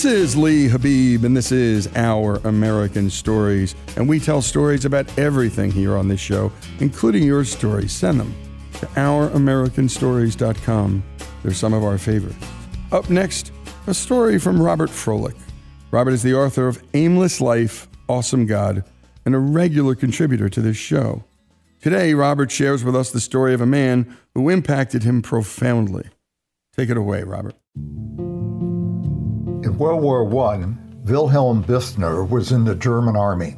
This is Lee Habeeb, and this is Our American Stories. And we tell stories about everything here on this show, including your stories. Send them to ouramericanstories.com. They're some of our favorites. Up next, a story from Robert Frohlich. Robert is the author of Aimless Life, Awesome God, and a regular contributor to this show. Today, Robert shares with us the story of a man who impacted him profoundly. Take it away, Robert. In World War I, Wilhelm Birthner was in the German army.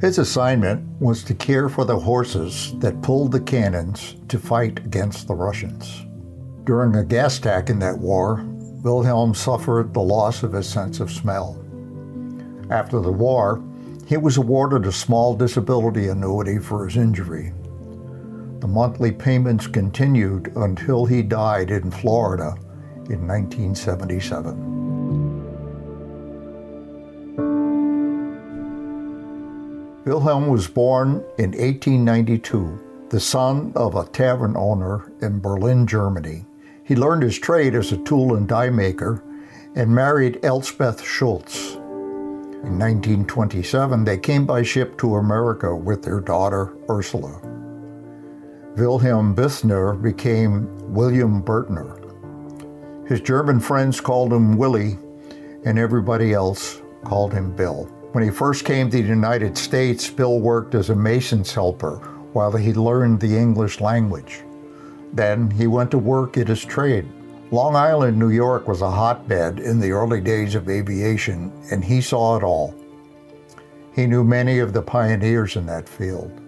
His assignment was to care for the horses that pulled the cannons to fight against the Russians. During a gas attack in that war, Wilhelm suffered the loss of his sense of smell. After the war, he was awarded a small disability annuity for his injury. The monthly payments continued until he died in Florida in 1977. Wilhelm was born in 1892, the son of a tavern owner in Berlin, Germany. He learned his trade as a tool and die maker and married Elspeth Schultz. In 1927, they came by ship to America with their daughter Ursula. Wilhelm Birthner became William Birthner. His German friends called him Willie, and everybody else called him Bill. When he first came to the United States, Bill worked as a mason's helper while he learned the English language. Then he went to work at his trade. Long Island, New York was a hotbed in the early days of aviation, and he saw it all. He knew many of the pioneers in that field.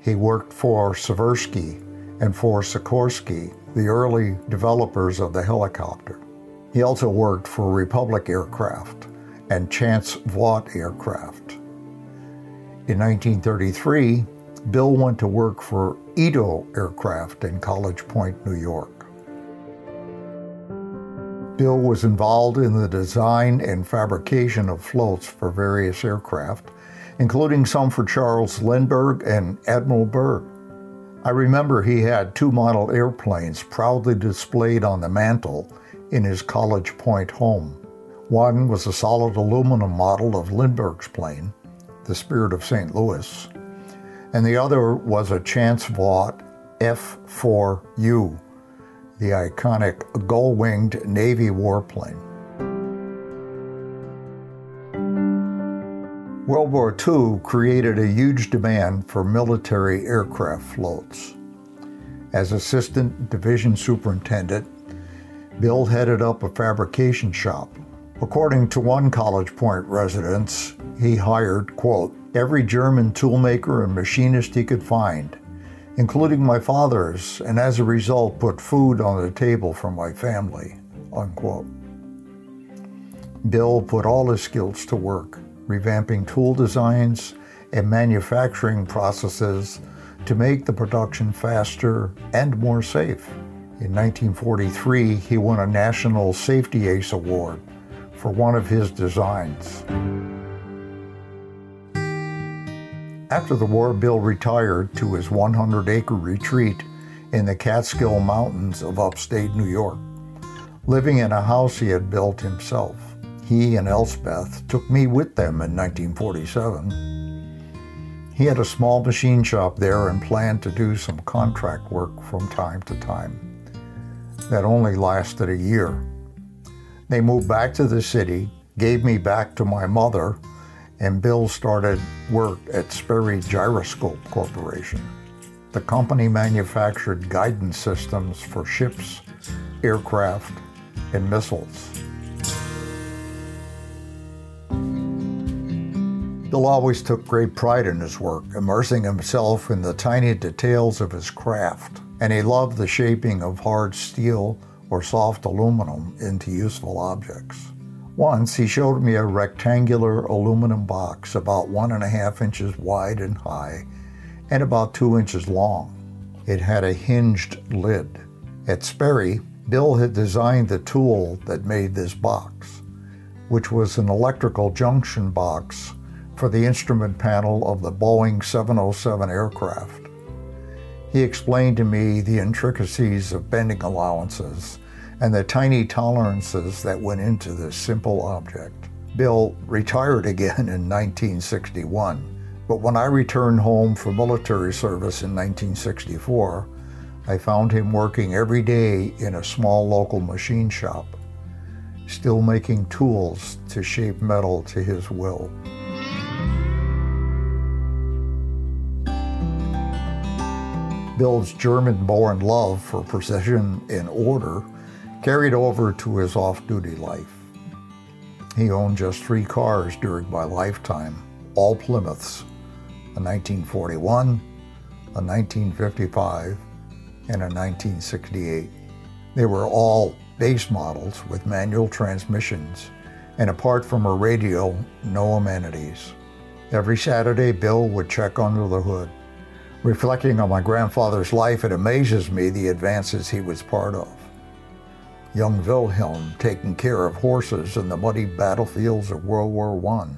He worked for Seversky and for Sikorsky, the early developers of the helicopter. He also worked for Republic Aircraft and Chance Vought aircraft. In 1933, Bill went to work for Edo Aircraft in College Point, New York. Bill was involved in the design and fabrication of floats for various aircraft, including some for Charles Lindbergh and Admiral Byrd. I remember he had two model airplanes proudly displayed on the mantel in his College Point home. One was a solid aluminum model of Lindbergh's plane, the Spirit of St. Louis, and the other was a Chance Vought F 4U, the iconic gull winged Navy warplane. World War II created a huge demand for military aircraft floats. As assistant division superintendent, Bill headed up a fabrication shop. According to one College Point resident, he hired, quote, every German toolmaker and machinist he could find, including my father's, and as a result put food on the table for my family, unquote. Bill put all his skills to work, revamping tool designs and manufacturing processes to make the production faster and more safe. In 1943, he won a National Safety Ace Award for one of his designs. After the war, Bill retired to his 100 acre retreat in the Catskill Mountains of upstate New York, living in a house he had built himself. He and Elspeth took me with them in 1947. He had a small machine shop there and planned to do some contract work from time to time. That only lasted a year. They moved back to the city, gave me back to my mother, and Bill started work at Sperry Gyroscope Corporation. The company manufactured guidance systems for ships, aircraft, and missiles. Bill always took great pride in his work, immersing himself in the tiny details of his craft, and he loved the shaping of hard steel or soft aluminum into useful objects. Once he showed me a rectangular aluminum box about one and a half inches wide and high and about two inches long. It had a hinged lid. At Sperry, Bill had designed the tool that made this box, which was an electrical junction box for the instrument panel of the Boeing 707 aircraft. He explained to me the intricacies of bending allowances and the tiny tolerances that went into this simple object. Bill retired again in 1961, but when I returned home from military service in 1964, I found him working every day in a small local machine shop, still making tools to shape metal to his will. Bill's German born love for precision and order carried over to his off duty life. He owned just three cars during my lifetime, all Plymouths a 1941, a 1955, and a 1968. They were all base models with manual transmissions, and apart from a radio, no amenities. Every Saturday, Bill would check under the hood. Reflecting on my grandfather's life, it amazes me the advances he was part of young Wilhelm taking care of horses in the muddy battlefields of World War I.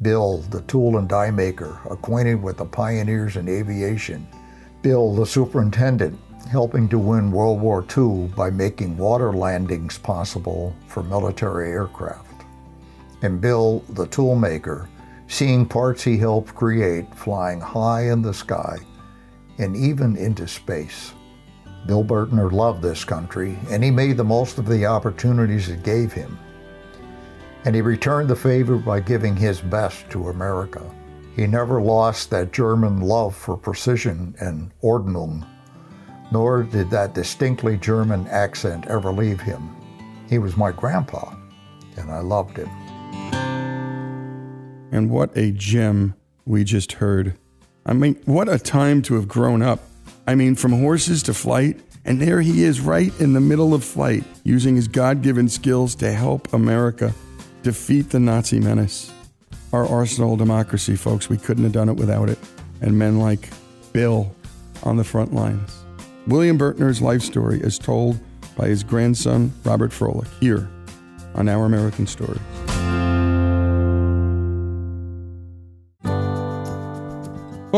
Bill, the tool and die maker, acquainted with the pioneers in aviation. Bill, the superintendent, helping to win World War II by making water landings possible for military aircraft. And Bill, the tool maker, seeing parts he helped create flying high in the sky and even into space. Bill Bertner loved this country, and he made the most of the opportunities it gave him. And he returned the favor by giving his best to America. He never lost that German love for precision and Ordnung, nor did that distinctly German accent ever leave him. He was my grandpa, and I loved him. And what a gem we just heard. I mean, what a time to have grown up I mean, from horses to flight, and there he is right in the middle of flight, using his God given skills to help America defeat the Nazi menace. Our arsenal democracy, folks, we couldn't have done it without it. And men like Bill on the front lines. William Bertner's life story is told by his grandson, Robert Frohlich, here on Our American Stories.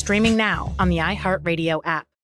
streaming now on the iHeartRadio app.